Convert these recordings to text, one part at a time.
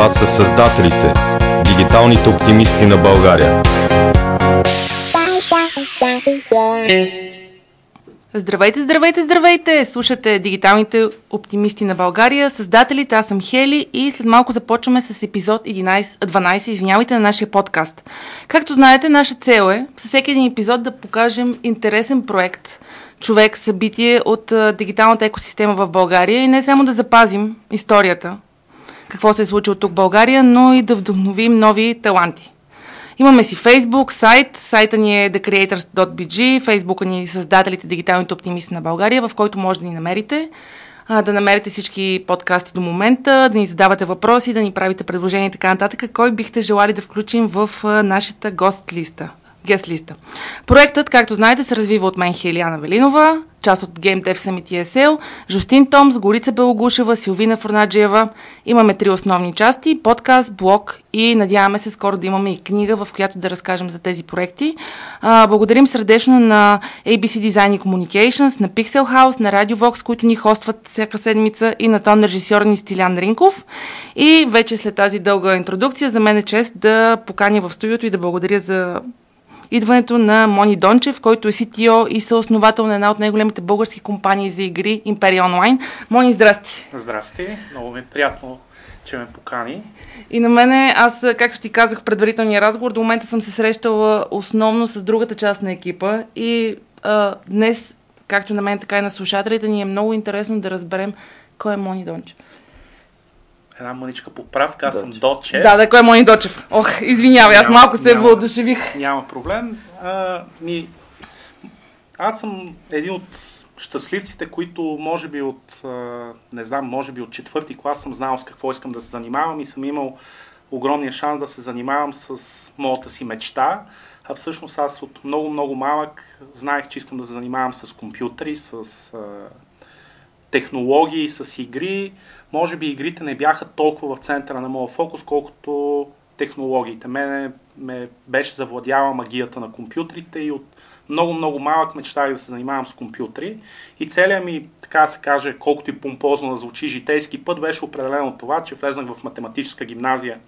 Това са създателите, дигиталните оптимисти на България. Здравейте, здравейте, здравейте! Слушате Дигиталните оптимисти на България, създателите, аз съм Хели и след малко започваме с епизод 11, 12, извинявайте, на нашия подкаст. Както знаете, наша цел е със всеки един епизод да покажем интересен проект, човек, събитие от дигиталната екосистема в България и не само да запазим историята, какво се е случило тук в България, но и да вдъхновим нови таланти. Имаме си Facebook, сайт. Сайта ни е thecreators.bg, Фейсбука ни е създателите Дигиталните оптимисти на България, в който може да ни намерите, да намерите всички подкасти до момента, да ни задавате въпроси, да ни правите предложения и така нататък. Кой бихте желали да включим в нашата гост листа? Гест листа. Проектът, както знаете, се развива от мен Хелиана Велинова, част от Game Dev Summit ESL, Жустин Томс, Горица Белогушева, Силвина Фурнаджиева. Имаме три основни части – подкаст, блог и надяваме се скоро да имаме и книга, в която да разкажем за тези проекти. А, благодарим сърдечно на ABC Design и Communications, на Pixel House, на Radio Vox, които ни хостват всяка седмица и на тон режисьор ни Стилян Ринков. И вече след тази дълга интродукция, за мен е чест да поканя в студиото и да благодаря за идването на Мони Дончев, който е CTO и съосновател на една от най-големите български компании за игри Imperia Online. Мони, здрасти! Здрасти! Много ми е приятно, че ме покани. И на мене, аз, както ти казах в предварителния разговор, до момента съм се срещала основно с другата част на екипа и а, днес, както на мен, така и на слушателите, ни е много интересно да разберем кой е Мони Дончев една мъничка поправка. Аз съм Дочев. Да, да, кой е Мони Дочев? Ох, извинявай, аз малко се въодушевих. Няма проблем. А, ми, аз съм един от щастливците, които може би от, не знам, може би от четвърти клас съм знал с какво искам да се занимавам и съм имал огромния шанс да се занимавам с моята си мечта. А всъщност аз от много-много малък знаех, че искам да се занимавам с компютъри, с технологии, с игри може би игрите не бяха толкова в центъра на моя фокус, колкото технологиите. Мене ме беше завладяла магията на компютрите и от много-много малък мечтах да се занимавам с компютри. И целият ми, така се каже, колкото и помпозно да звучи житейски път, беше определено това, че влезнах в математическа гимназия,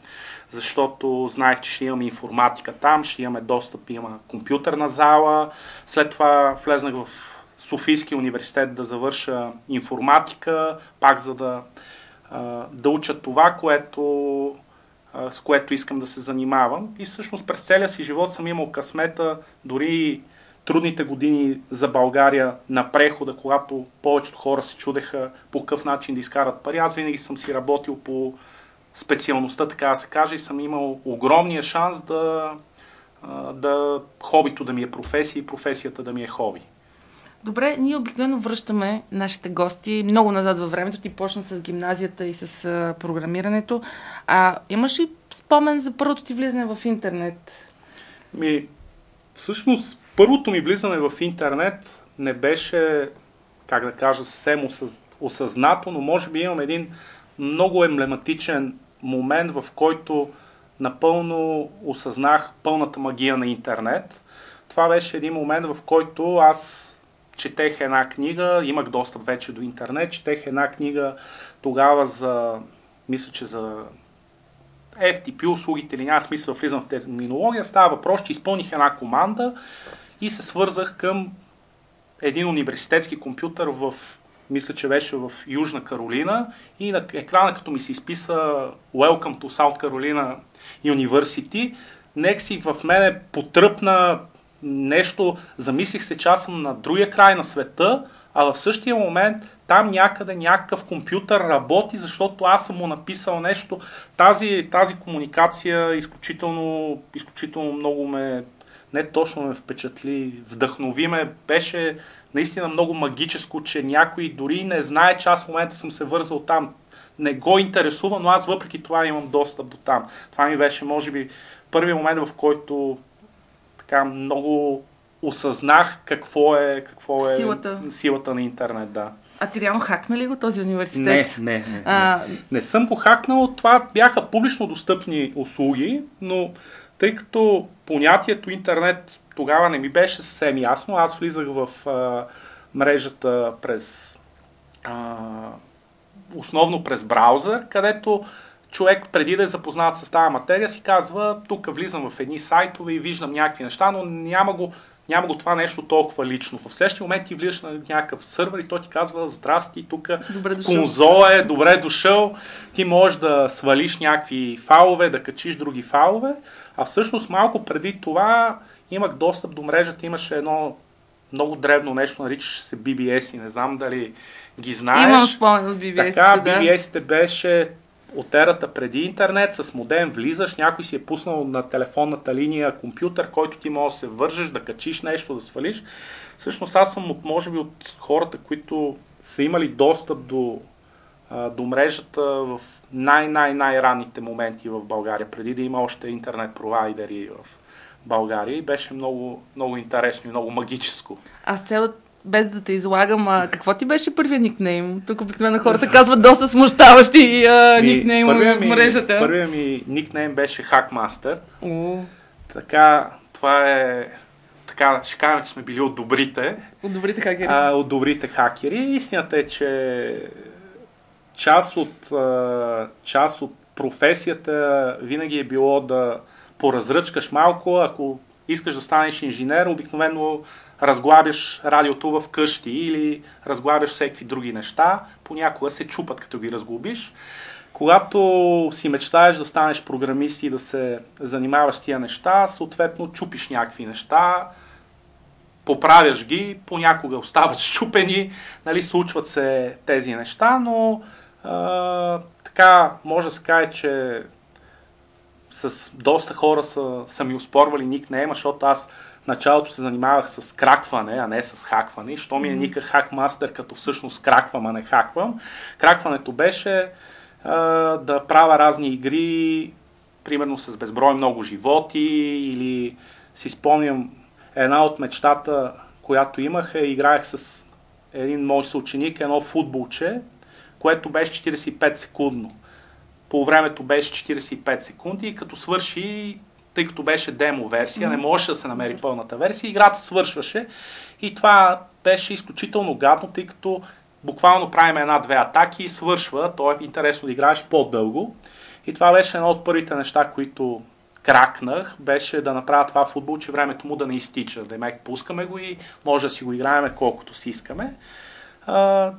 защото знаех, че ще имаме информатика там, ще имаме достъп, има компютърна зала. След това влезнах в Софийския университет да завърша информатика, пак за да, да уча това, което, с което искам да се занимавам. И всъщност през целия си живот съм имал късмета, дори трудните години за България на прехода, когато повечето хора се чудеха по какъв начин да изкарат пари. Аз винаги съм си работил по специалността, така да се каже, и съм имал огромния шанс да, да хобито да ми е професия и професията да ми е хоби. Добре, ние обикновено връщаме нашите гости много назад във времето. Ти почна с гимназията и с а, програмирането. А имаш ли спомен за първото ти влизане в интернет? Ми, всъщност, първото ми влизане в интернет не беше, как да кажа, съвсем осъзнато, но може би имам един много емблематичен момент, в който напълно осъзнах пълната магия на интернет. Това беше един момент, в който аз четех една книга, имах достъп вече до интернет, четех една книга тогава за, мисля, че за FTP услугите или няма смисъл влизам в терминология, става въпрос, че изпълних една команда и се свързах към един университетски компютър в, мисля, че беше в Южна Каролина и на екрана, като ми се изписа Welcome to South Carolina University, Некси в мене потръпна нещо, замислих се, че аз съм на другия край на света, а в същия момент там някъде някакъв компютър работи, защото аз съм му написал нещо. Тази, тази комуникация изключително, изключително много ме, не точно ме впечатли, вдъхнови ме, беше наистина много магическо, че някой дори не знае, че аз в момента съм се вързал там. Не го интересува, но аз въпреки това имам достъп до там. Това ми беше, може би, първият момент, в който така много осъзнах какво е, какво е силата. силата на интернет, да. А ти реално хакна ли го този университет? Не, не, не. А... Не, не съм го хакнал. Това бяха публично достъпни услуги, но тъй като понятието интернет тогава не ми беше съвсем ясно, аз влизах в а, мрежата през а, основно през браузър, където човек преди да е запознат с тази материя си казва, тук влизам в едни сайтове и виждам някакви неща, но няма го, няма го това нещо толкова лично. В следващия момент ти влизаш на някакъв сървър и той ти казва, здрасти, тук конзола е, добре дошъл, ти можеш да свалиш някакви файлове, да качиш други файлове, а всъщност малко преди това имах достъп до мрежата, имаше едно много древно нещо, наричаше се BBS и не знам дали ги знаеш. Имам спомен от BBS. Така. BBS-те беше от ерата преди интернет, с модем влизаш, някой си е пуснал на телефонната линия компютър, който ти може да се вържеш, да качиш нещо, да свалиш. Всъщност аз съм от, може би от хората, които са имали достъп до, до мрежата в най-най-най-ранните моменти в България, преди да има още интернет провайдери в България и беше много, много интересно и много магическо. Аз цялата без да те излагам, а какво ти беше първият никнейм? Тук обикновено хората казват доста смущаващи а, никнейм в мрежата. Първият ми никнейм беше Hackmaster. Така, това е... Така, ще кажем, че сме били от добрите. От добрите хакери. А, от добрите хакери. Истината е, че част от, част от професията винаги е било да поразръчкаш малко, ако искаш да станеш инженер, обикновено разглабяш радиото в къщи или разглабяш всеки други неща, понякога се чупат като ги разглобиш. Когато си мечтаеш да станеш програмист и да се занимаваш с тия неща, съответно чупиш някакви неща, поправяш ги, понякога остават щупени, нали, случват се тези неща, но а, така може да се каже, че с доста хора са, са ми успорвали никнейма, защото аз началото се занимавах с кракване, а не с хакване. Що ми е ника хакмастер, като всъщност краквам, а не хаквам. Кракването беше а, да правя разни игри, примерно с безброй много животи или си спомням една от мечтата, която имах е играех с един мой съученик, едно футболче, което беше 45 секундно. По времето беше 45 секунди и като свърши тъй като беше демо версия, не можеше да се намери пълната версия, играта свършваше и това беше изключително гадно, тъй като буквално правим една-две атаки и свършва, то е интересно да играеш по-дълго. И това беше едно от първите неща, които кракнах, беше да направя това футбол, че времето му да не изтича. Да мек пускаме го и може да си го играеме колкото си искаме. А,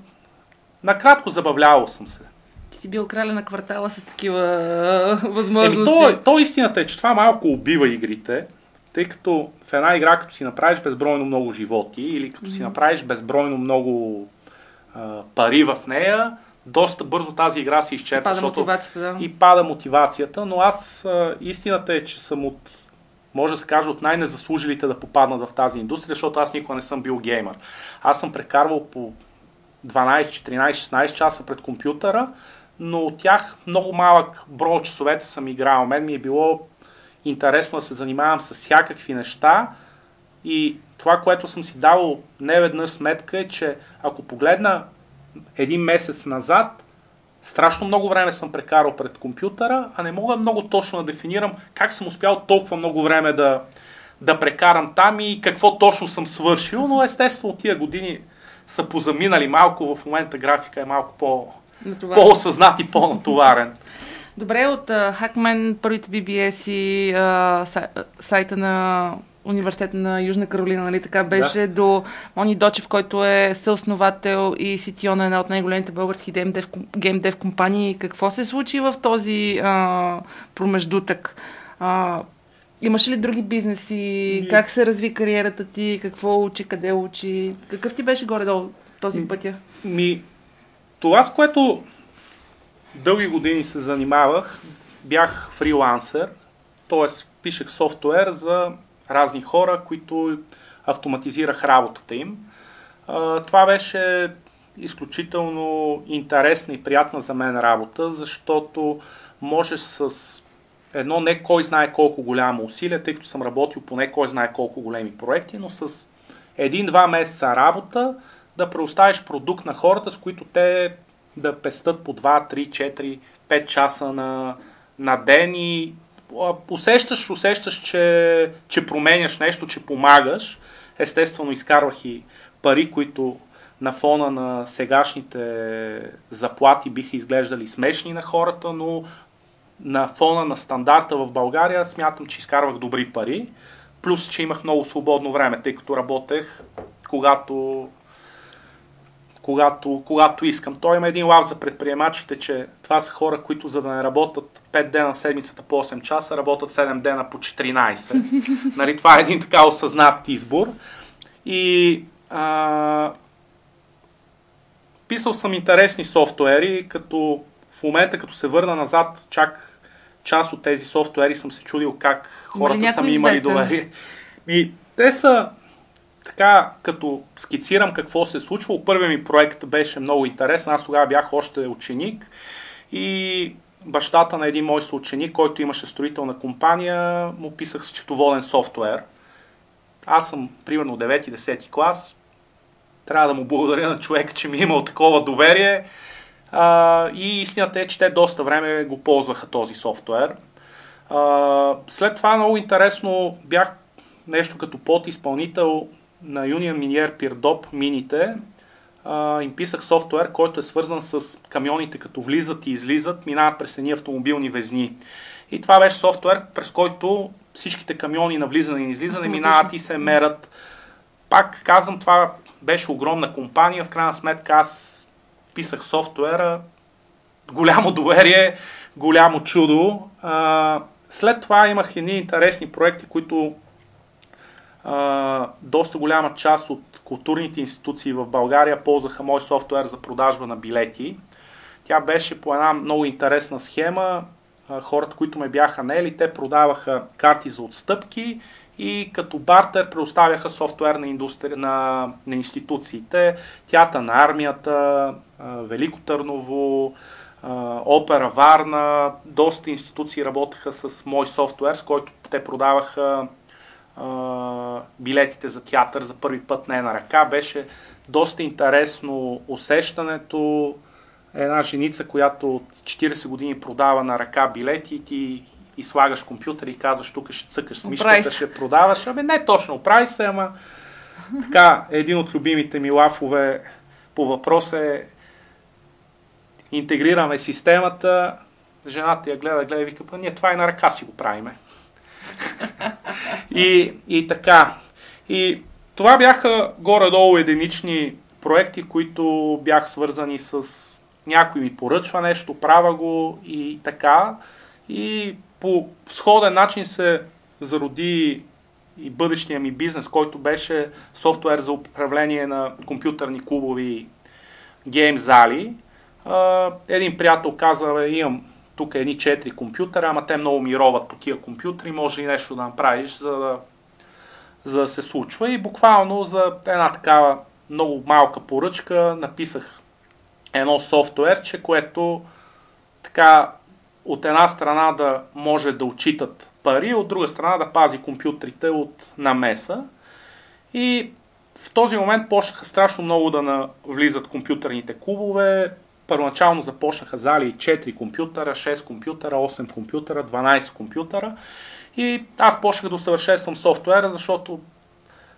накратко забавлявал съм се ти си бил краля на квартала с такива възможности. Еми, то, то истината е, че това малко убива игрите, тъй като в една игра, като си направиш безбройно много животи или като си направиш безбройно много а, пари в нея, доста бързо тази игра се изчерпва. Пада мотивацията, да. И пада мотивацията, но аз а, истината е, че съм от може да се каже от най-незаслужилите да попаднат в тази индустрия, защото аз никога не съм бил геймър. Аз съм прекарвал по 12, 14, 16 часа пред компютъра, но от тях много малък брой часовете съм играл. Мен ми е било интересно да се занимавам с всякакви неща и това, което съм си давал неведнъж сметка е, че ако погледна един месец назад, страшно много време съм прекарал пред компютъра, а не мога много точно да дефинирам как съм успял толкова много време да, да прекарам там и какво точно съм свършил, но естествено тия години са позаминали малко, в момента графика е малко по, по-осъзнат и по-натоварен. Добре, от Hackman, първите BBS и uh, сайта на Университет на Южна Каролина, нали така беше, да. до Мони Дочев, който е съосновател и CTO на една от най-големите български геймдев, геймдев компании. Какво се случи в този а, промеждутък? А, Имаш ли други бизнеси? Ми... Как се разви кариерата ти? Какво учи? Къде учи? Какъв ти беше горе-долу този пътя? Ми, това, с което дълги години се занимавах, бях фрилансър, т.е. пишех софтуер за разни хора, които автоматизирах работата им. Това беше изключително интересна и приятна за мен работа, защото можеш с едно не кой знае колко голямо усилие, тъй като съм работил по не кой знае колко големи проекти, но с един-два месеца работа да предоставиш продукт на хората, с които те да пестат по 2, 3, 4, 5 часа на, на ден и усещаш, усещаш, че, че променяш нещо, че помагаш. Естествено, изкарвах и пари, които на фона на сегашните заплати биха изглеждали смешни на хората, но на фона на стандарта в България смятам, че изкарвах добри пари. Плюс, че имах много свободно време, тъй като работех когато, когато, когато искам. Той има един лав за предприемачите, че това са хора, които за да не работят 5 дена седмицата по 8 часа, работят 7 дена по 14. нали, това е един така осъзнат избор. И а, писал съм интересни софтуери, като в момента, като се върна назад, чак част от тези софтуери съм се чудил как хората са ми имали доверие. И те са така, като скицирам какво се е случвало, първият ми проект беше много интересен. Аз тогава бях още ученик и бащата на един мой съученик, който имаше строителна компания, му писах счетоводен софтуер. Аз съм примерно 9-10 клас. Трябва да му благодаря на човека, че ми е имал такова доверие. А, и истината е, че те доста време го ползваха този софтуер. А, след това много интересно бях нещо като подизпълнител на Union Minier Peerdop мините. А, им писах софтуер, който е свързан с камионите, като влизат и излизат, минават през едни автомобилни везни. И това беше софтуер, през който всичките камиони на влизане и излизане минават и се мерят. Пак казвам, това беше огромна компания. В крайна сметка аз писах софтуера, голямо доверие, голямо чудо. А, след това имах едни интересни проекти, които а, доста голяма част от културните институции в България ползваха мой софтуер за продажба на билети. Тя беше по една много интересна схема. А, хората, които ме бяха наели, те продаваха карти за отстъпки и като бартер предоставяха софтуер на, индустри... на, на институциите, тята на армията, Велико Търново, Опера Варна, доста институции работеха с мой софтуер, с който те продаваха билетите за театър за първи път не на ръка. Беше доста интересно усещането. Една женица, която от 40 години продава на ръка билети и ти и слагаш компютър и казваш, тук ще цъкаш с мишката, ще продаваш. Абе не точно, оправи се, ама така, един от любимите ми лафове по въпрос е интегрираме системата, жената я гледа, гледа и вика, ние това и на ръка си го правиме. И, и така. И това бяха горе-долу единични проекти, които бях свързани с някой ми поръчва нещо, правя го и така. И по сходен начин се зароди и бъдещия ми бизнес, който беше софтуер за управление на компютърни клубови гейм зали. Един приятел каза, имам тук едни 4 компютъра, ама те много ми роват по тия компютри, може и нещо да направиш, за да, за да се случва. И буквално за една такава много малка поръчка написах едно софтуерче, което така от една страна да може да отчитат пари, от друга страна да пази компютрите от намеса. И в този момент почнаха страшно много да навлизат компютърните клубове. Първоначално започнаха зали 4 компютъра, 6 компютъра, 8 компютъра, 12 компютъра. И аз почнах да усъвършенствам софтуера, защото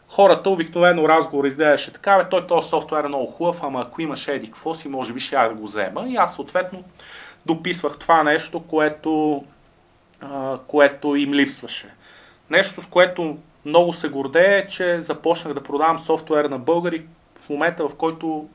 хората обикновено разговор изглеждаше така, бе, той този софтуер е много хубав, ама ако имаш еди какво си, може би ще я да го взема. И аз съответно дописвах това нещо, което, а, което им липсваше. Нещо, с което много се гордея, е, че започнах да продавам софтуер на българи в момента, в който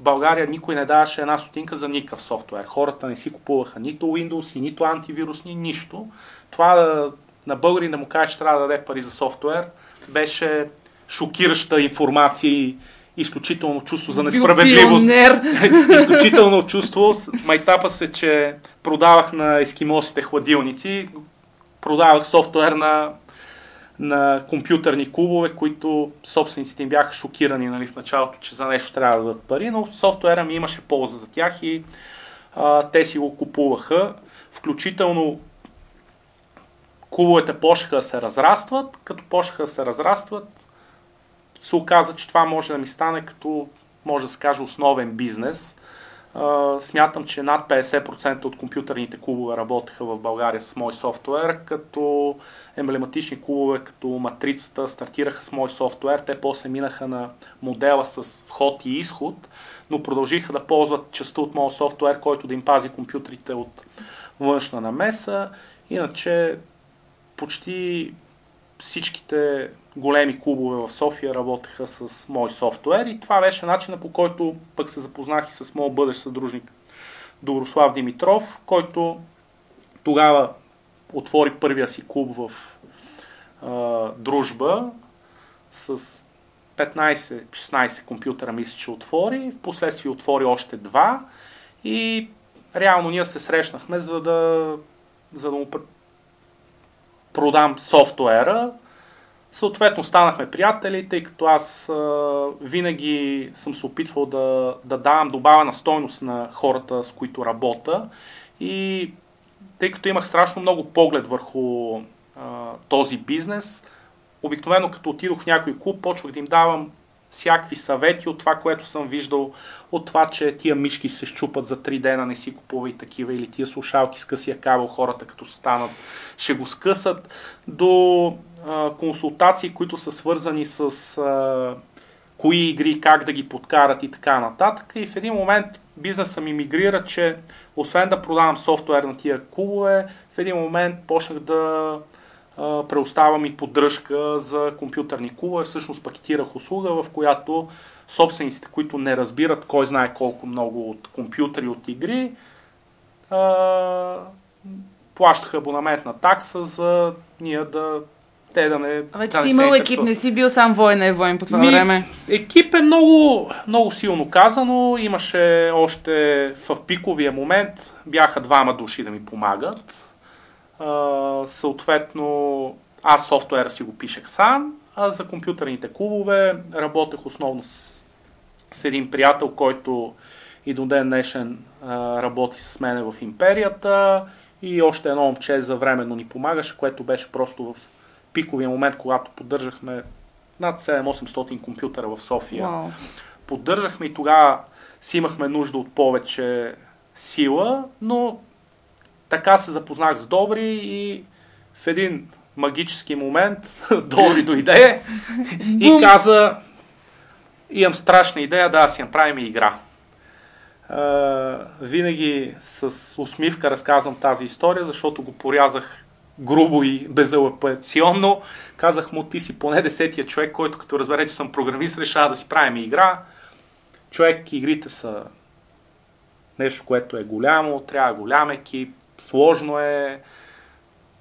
България никой не даваше една стотинка за никакъв софтуер. Хората не си купуваха нито Windows, нито антивирусни, нищо. Това да, на българи да му каже, че трябва да даде пари за софтуер, беше шокираща информация и изключително чувство за несправедливост. изключително чувство. Майтапа се, че продавах на ескимосите хладилници, продавах софтуер на, на компютърни клубове, които собствениците им бяха шокирани нали, в началото, че за нещо трябва да дадат пари, но софтуера ми имаше полза за тях и а, те си го купуваха. Включително клубовете почнаха да се разрастват, като почнаха да се разрастват, се оказа, че това може да ми стане като, може да се каже, основен бизнес. Смятам, че над 50% от компютърните клубове работеха в България с мой софтуер, като емблематични клубове като Матрицата стартираха с мой софтуер. Те после минаха на модела с вход и изход, но продължиха да ползват частта от моят софтуер, който да им пази компютрите от външна намеса. Иначе почти всичките големи клубове в София работеха с мой софтуер и това беше начина по който пък се запознах и с моят бъдещ съдружник Доброслав Димитров, който тогава отвори първия си клуб в а, дружба с 15-16 компютъра мисля, че отвори. В последствие отвори още два и реално ние се срещнахме, за да, за да му продам софтуера. Съответно станахме приятели, тъй като аз а, винаги съм се опитвал да, да давам добавена стойност на хората, с които работя. И тъй като имах страшно много поглед върху а, този бизнес, обикновено като отидох в някой клуб, почвах да им давам всякакви съвети от това, което съм виждал, от това, че тия мишки се щупат за 3 дена, не си купува и такива, или тия слушалки с късия кабел, хората като станат, ще го скъсат, до а, консултации, които са свързани с а, кои игри, как да ги подкарат и така нататък. И в един момент бизнеса ми мигрира, че освен да продавам софтуер на тия клубове, в един момент почнах да преоставам и поддръжка за компютърни клубове. Всъщност пакетирах услуга, в която собствениците, които не разбират кой знае колко много от компютъри, от игри, плащаха абонаментна такса за ние да те да не. Вече да си имал екип, не си бил сам воен, е воен по това Ми, време. Екип е много, много силно казано. Имаше още в пиковия момент, бяха двама души да ми помагат съответно, аз софтуера си го пишех сам, а за компютърните клубове работех основно с, с един приятел, който и до ден днешен а, работи с мене в империята и още едно момче за временно ни помагаше, което беше просто в пиковия момент, когато поддържахме над 7-800 компютъра в София. Wow. Поддържахме и тогава си имахме нужда от повече сила, но така се запознах с Добри и в един магически момент Добри дойде и каза имам страшна идея да си направим игра. Uh, винаги с усмивка разказвам тази история, защото го порязах грубо и безалапационно. Казах му, ти си поне десетия човек, който като разбере, че съм програмист, решава да си правим игра. Човек, игрите са нещо, което е голямо, трябва голям екип, сложно е,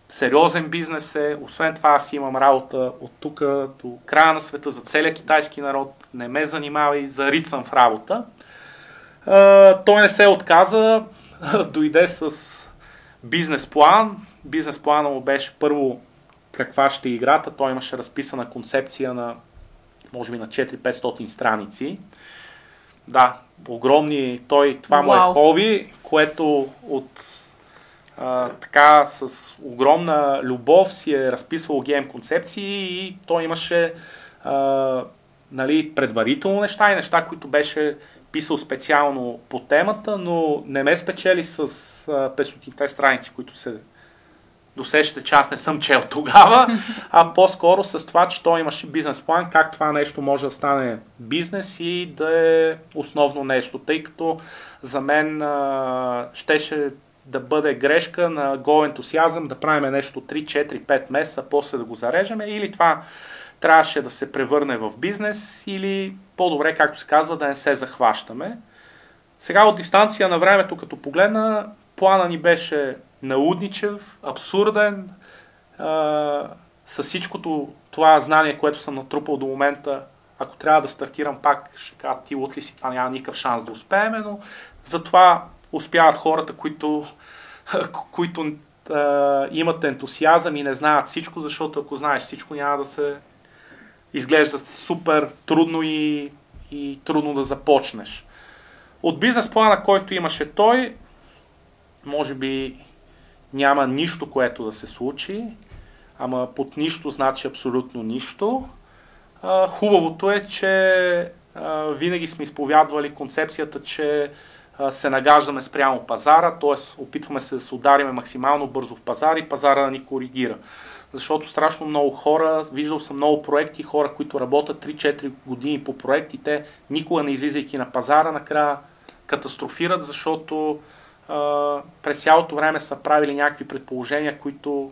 сериозен бизнес е. Освен това аз имам работа от тук до края на света за целия китайски народ. Не ме занимава и зарицам в работа. той не се отказа, дойде с бизнес план. Бизнес плана му беше първо каква ще е играта. Той имаше разписана концепция на може би на 4-500 страници. Да, огромни. Той, това му е хоби, което от а, така с огромна любов си е разписвал гейм концепции и той имаше а, нали, предварително неща и неща, които беше писал специално по темата, но не ме спечели с 500-те страници, които се досещате, че аз не съм чел тогава, а по-скоро с това, че той имаше бизнес план, как това нещо може да стане бизнес и да е основно нещо, тъй като за мен а, щеше да бъде грешка на гол ентусиазъм, да правим нещо 3, 4, 5 месеца, после да го зарежеме или това трябваше да се превърне в бизнес или по-добре, както се казва, да не се захващаме. Сега от дистанция на времето, като погледна, плана ни беше наудничев, абсурден, а, с всичкото това знание, което съм натрупал до момента, ако трябва да стартирам пак, ще кажа, ти от ли си, това няма никакъв шанс да успеем, но затова успяват хората, които, които а, имат ентусиазъм и не знаят всичко, защото ако знаеш всичко, няма да се изглежда супер трудно и, и трудно да започнеш. От бизнес плана, който имаше той, може би няма нищо, което да се случи, ама под нищо значи абсолютно нищо. А, хубавото е, че а, винаги сме изповядвали концепцията, че се нагаждаме спрямо пазара, т.е. опитваме се да се удариме максимално бързо в пазара и пазара да ни коригира. Защото страшно много хора, виждал съм много проекти, хора, които работят 3-4 години по проектите, никога не излизайки на пазара, накрая катастрофират, защото а, през цялото време са правили някакви предположения, които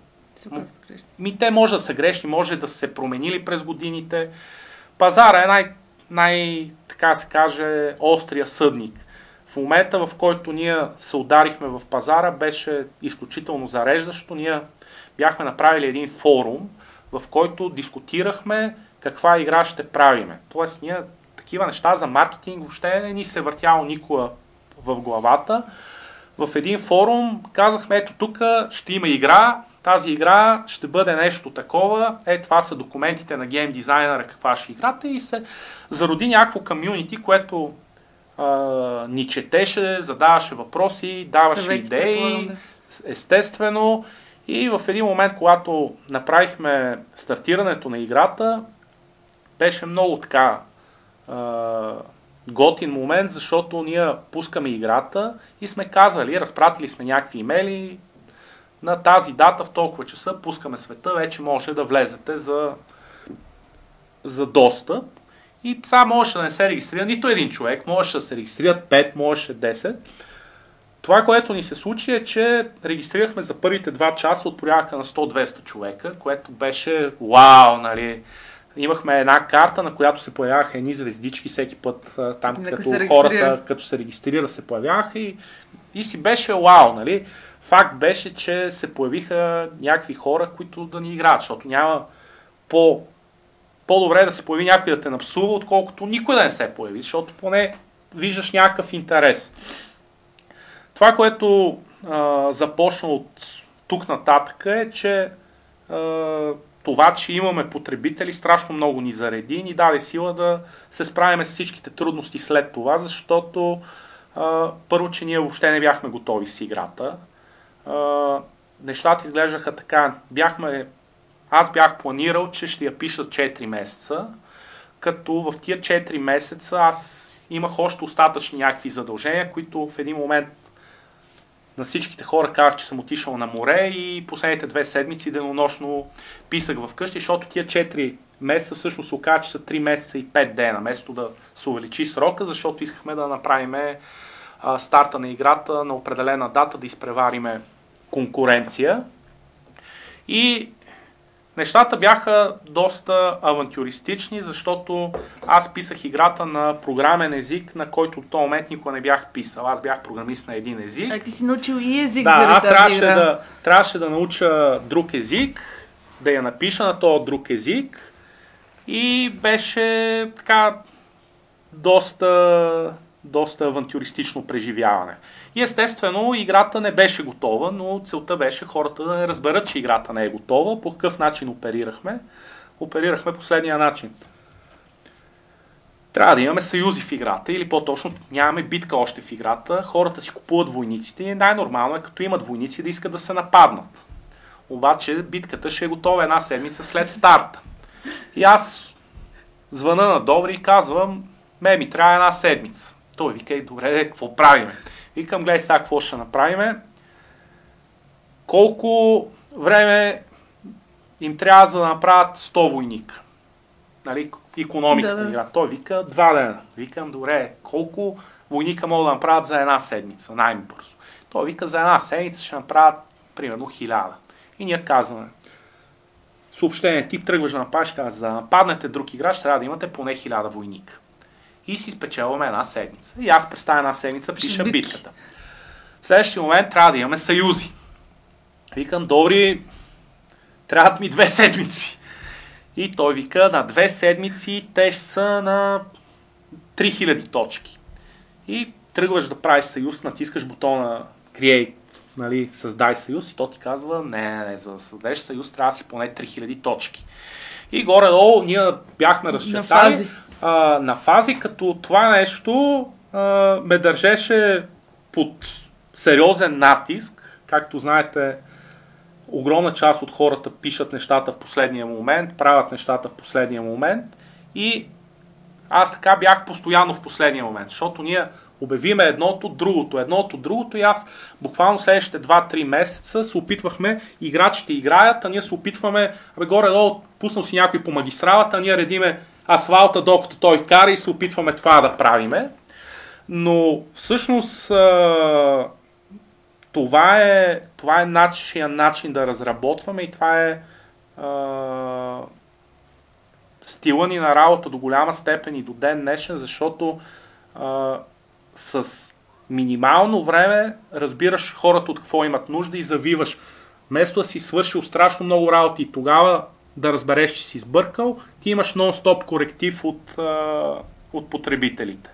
ми те може да са грешни, може да са се променили през годините. Пазара е най, най така се каже, острия съдник. В момента, в който ние се ударихме в пазара, беше изключително зареждащо. Ние бяхме направили един форум, в който дискутирахме каква игра ще правиме. Тоест, ние такива неща за маркетинг въобще не ни се е въртяло никога в главата. В един форум казахме, ето тук ще има игра, тази игра ще бъде нещо такова, е това са документите на гейм дизайнера, каква ще е играта и се зароди някакво комюнити, което а, ни четеше, задаваше въпроси, даваше Съвети, идеи, да. естествено. И в един момент, когато направихме стартирането на играта, беше много така а, готин момент, защото ние пускаме играта и сме казали, разпратили сме някакви имейли, на тази дата в толкова часа пускаме света, вече може да влезете за, за достъп. И сега можеше да не се регистрира нито един човек, можеше да се регистрират 5, можеше 10. Това, което ни се случи е, че регистрирахме за първите два часа от порядъка на 100-200 човека, което беше вау, нали. Имахме една карта, на която се появяваха едни звездички всеки път там, Нека като хората, като се регистрира, се появяваха и, и си беше вау, нали. Факт беше, че се появиха някакви хора, които да ни играят, защото няма по, по-добре да се появи някой да те напсува, отколкото никой да не се появи, защото поне виждаш някакъв интерес. Това, което а, започна от тук нататък е, че а, това, че имаме потребители, страшно много ни зареди и ни даде сила да се справим с всичките трудности след това, защото а, първо, че ние въобще не бяхме готови с играта. А, нещата изглеждаха така. Бяхме, аз бях планирал, че ще я пиша 4 месеца, като в тия 4 месеца аз имах още остатъчни някакви задължения, които в един момент на всичките хора казах, че съм отишъл на море и последните две седмици денонощно писах вкъщи, защото тия 4 месеца всъщност се оказа, че са 3 месеца и 5 дена, вместо да се увеличи срока, защото искахме да направим старта на играта на определена дата, да изпревариме конкуренция. И нещата бяха доста авантюристични, защото аз писах играта на програмен език, на който в този момент никога не бях писал. Аз бях програмист на един език. А ти си научил и език Да, заради аз трябваше игра. да, трябваше да науча друг език, да я напиша на този друг език и беше така доста, доста авантюристично преживяване. И естествено, играта не беше готова, но целта беше хората да не разберат, че играта не е готова. По какъв начин оперирахме? Оперирахме последния начин. Трябва да имаме съюзи в играта или по-точно нямаме битка още в играта. Хората си купуват войниците и най-нормално е като имат войници да искат да се нападнат. Обаче битката ще е готова една седмица след старта. И аз звъна на Добри и казвам, ме ми трябва една седмица. Той вика, и добре, какво правиме? Викам, гледай сега какво ще направиме. Колко време им трябва за да направят 100 войника? Нали, економиката Да, да. игра. Той вика два дена. Викам, добре, колко войника могат да направят за една седмица, най-бързо. Той вика, за една седмица ще направят примерно хиляда. И ние казваме, съобщение, ти тръгваш да нападаш, казва, за да нападнете друг играч, трябва да имате поне хиляда войника. И си спечелваме една седмица. И аз през тази една седмица пиша битки. битката. В следващия момент трябва да имаме съюзи. Викам, добри, трябват ми две седмици. И той вика, на две седмици те ще са на 3000 точки. И тръгваш да правиш съюз, натискаш бутона Create, нали, създай съюз и то ти казва, не, не, не, за да създадеш съюз трябва да си поне 3000 точки. И горе-долу ние бяхме разчертали. А, на фази, като това нещо а, ме държеше под сериозен натиск. Както знаете, огромна част от хората пишат нещата в последния момент, правят нещата в последния момент и аз така бях постоянно в последния момент, защото ние обявиме едното, другото, едното, другото и аз буквално следващите 2-3 месеца се опитвахме, играчите играят, а ние се опитваме, абе горе-долу, пуснал си някой по магистралата, а ние редиме асфалта, докато той кара и се опитваме това да правиме. Но всъщност това е, това е нашия начин да разработваме и това е стила ни на работа до голяма степен и до ден днешен, защото а, с минимално време разбираш хората от какво имат нужда и завиваш. Вместо да си свършил страшно много работи и тогава да разбереш, че си сбъркал, ти имаш нон-стоп коректив от, от потребителите.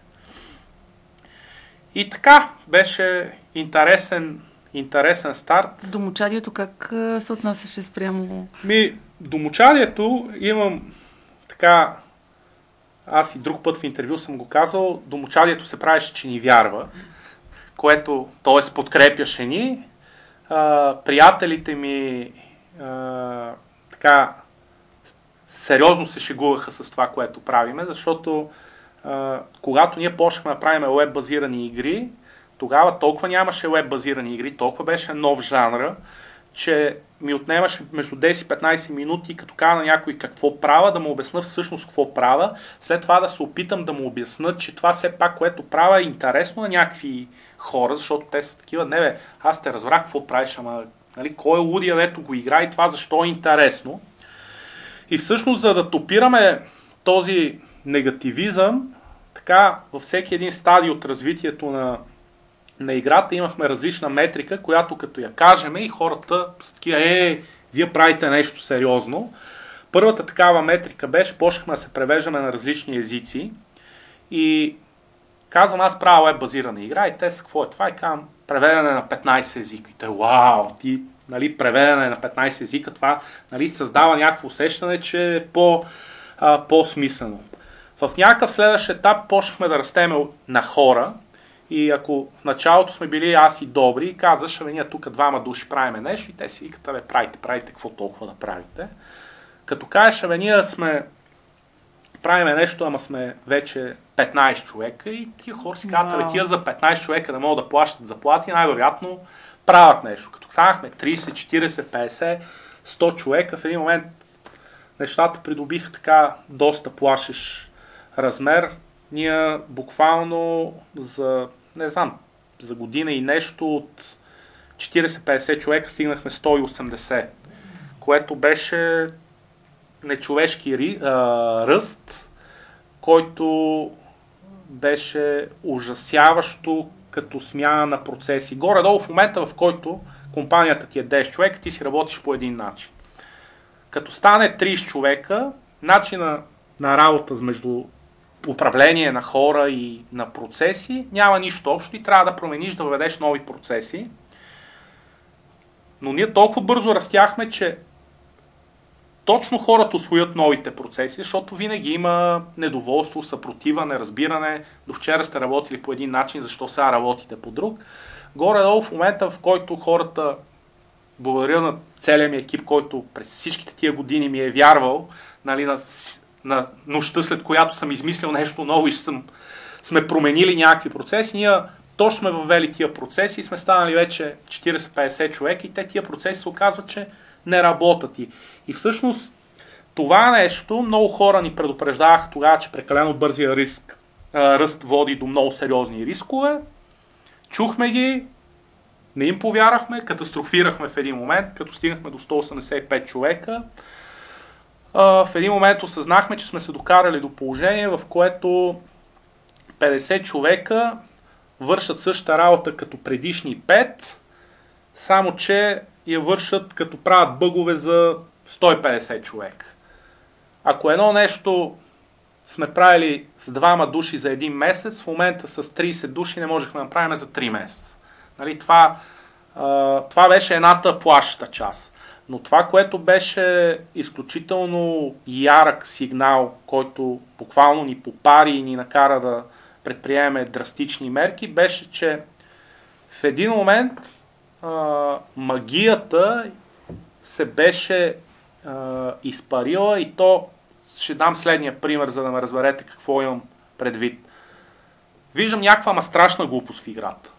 И така, беше интересен, интересен старт. Домочадието как се отнасяше спрямо? Ми, домочадието имам така, аз и друг път в интервю съм го казал, домочадието се правеше, че ни вярва, което, т.е. подкрепяше ни. А, приятелите ми а, така сериозно се шегуваха с това, което правиме, защото а, когато ние почнахме да правим веб базирани игри, тогава толкова нямаше веб базирани игри, толкова беше нов жанра, че ми отнемаше между 10 и 15 минути, като кажа на някой какво правя, да му обясна всъщност какво правя, след това да се опитам да му обясна, че това все пак, което правя е интересно на някакви хора, защото те са такива, не бе, аз те разбрах какво правиш, ама нали, кой е лудия, дето го игра и това защо е интересно. И всъщност, за да топираме този негативизъм, така във всеки един стадий от развитието на, на играта имахме различна метрика, която като я кажеме и хората са такива, е, вие правите нещо сериозно. Първата такава метрика беше, почнахме да се превеждаме на различни езици и казвам, аз правя веб базирана игра и те са, какво е това? И казвам, преведене на 15 езика. И те, вау, ти нали, преведене на 15 езика, това нали, създава някакво усещане, че е по, а, по-смислено. В някакъв следващ етап почнахме да растеме на хора и ако в началото сме били аз и добри и казваш, ние тук двама души правиме нещо и те си викат, абе правите, правите, какво толкова да правите. Като кажеш, абе ние сме правиме нещо, ама сме вече 15 човека и тия хора си казват, wow. тия за 15 човека да могат да плащат заплати, най-вероятно правят нещо. Като станахме 30, 40, 50, 100 човека, в един момент нещата придобиха така доста плашеш размер. Ние буквално за, не знам, за година и нещо от 40-50 човека стигнахме 180, което беше нечовешки ри, а, ръст, който беше ужасяващо като смяна на процеси. Горе-долу в момента, в който компанията ти е 10 човека, ти си работиш по един начин. Като стане 30 човека, начина на работа между управление на хора и на процеси няма нищо общо и трябва да промениш, да въведеш нови процеси. Но ние толкова бързо растяхме, че точно хората освоят новите процеси, защото винаги има недоволство, съпротива, неразбиране. До вчера сте работили по един начин, защо сега работите по друг. Горе-долу в момента, в който хората, благодаря на целият ми екип, който през всичките тия години ми е вярвал, нали, на, на нощта, след която съм измислил нещо ново и съм, сме променили някакви процеси, ние точно сме въвели тия процеси и сме станали вече 40-50 човека и те тия процеси се оказват, че не работят. И, и всъщност това нещо много хора ни предупреждаваха тогава, че прекалено бързия риск, а, ръст води до много сериозни рискове. Чухме ги, не им повярахме, катастрофирахме в един момент, като стигнахме до 185 човека. А, в един момент осъзнахме, че сме се докарали до положение, в което 50 човека вършат същата работа като предишни 5, само че я вършат като правят бъгове за 150 човек. Ако едно нещо сме правили с двама души за един месец, в момента с 30 души не можехме да направим за 3 месеца. Нали, това, това беше едната плаща част. Но това, което беше изключително ярък сигнал, който буквално ни попари и ни накара да предприемем драстични мерки, беше, че в един момент а, магията се беше а, изпарила и то ще дам следния пример, за да ме разберете какво имам предвид. Виждам някаква ма страшна глупост в играта.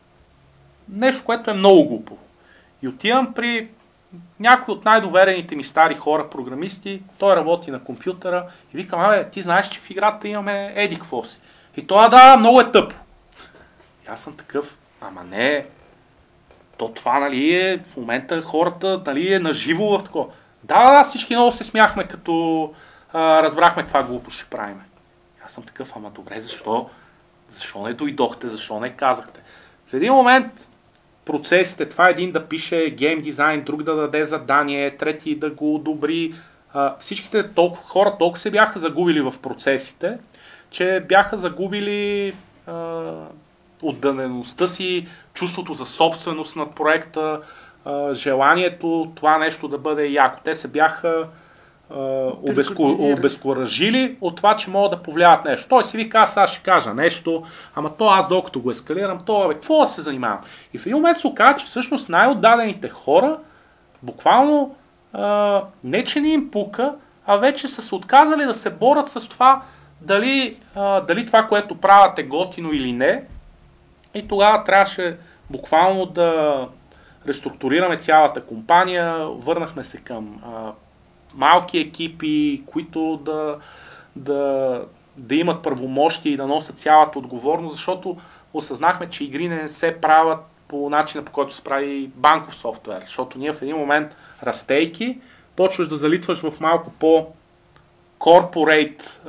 Нещо, което е много глупо. И отивам при някой от най-доверените ми стари хора, програмисти, той работи на компютъра и викам, абе, ти знаеш, че в играта имаме еди какво. И той, да, много е тъпо. И аз съм такъв, ама не, то това, нали, е, в момента хората, нали, е наживо в такова. Да, да, всички много се смяхме, като а, разбрахме каква глупост ще правиме. Аз съм такъв, ама добре, защо, защо не дойдохте, защо не казахте? В един момент процесите, това е един да пише гейм дизайн, друг да даде задание, трети да го одобри. Всичките толкова, хора толкова се бяха загубили в процесите, че бяха загубили а, отдънеността си, чувството за собственост над проекта, желанието това нещо да бъде яко. Те се бяха обезко, обезкуражили от това, че могат да повлияват нещо. Той си вика, аз, аз ще кажа нещо, ама то аз докато го ескалирам, то бе, какво да се занимавам? И в един момент се оказа, че всъщност най-отдадените хора, буквално а, не че не им пука, а вече са се отказали да се борят с това дали, а, дали това, което правят е готино или не. И тогава трябваше буквално да реструктурираме цялата компания, върнахме се към а, малки екипи, които да, да, да имат правомощи и да носят цялата отговорност, защото осъзнахме, че игри не се правят по начина по който се прави банков софтуер. Защото ние в един момент, растейки, почваш да залитваш в малко по корпорейт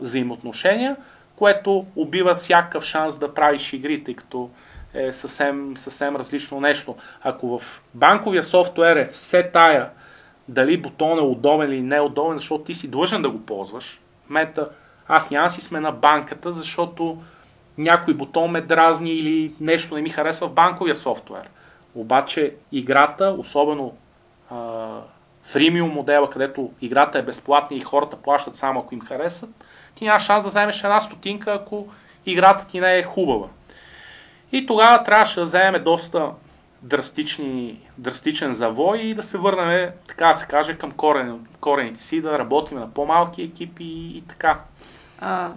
взаимоотношения, което убива всякакъв шанс да правиш игри, тъй като е съвсем, съвсем различно нещо. Ако в банковия софтуер е все тая дали бутон е удобен или не е удобен, защото ти си длъжен да го ползваш. Мета, аз няма си сме на банката, защото някой бутон ме дразни или нещо не ми харесва в банковия софтуер. Обаче играта, особено фримиум модела, където играта е безплатна и хората плащат само ако им харесат, ти нямаш шанс да вземеш една стотинка, ако играта ти не е хубава. И тогава трябваше да вземем доста драстични, драстичен завой и да се върнем, така да се каже, към корен, корените си, да работим на по-малки екипи и, и така. А,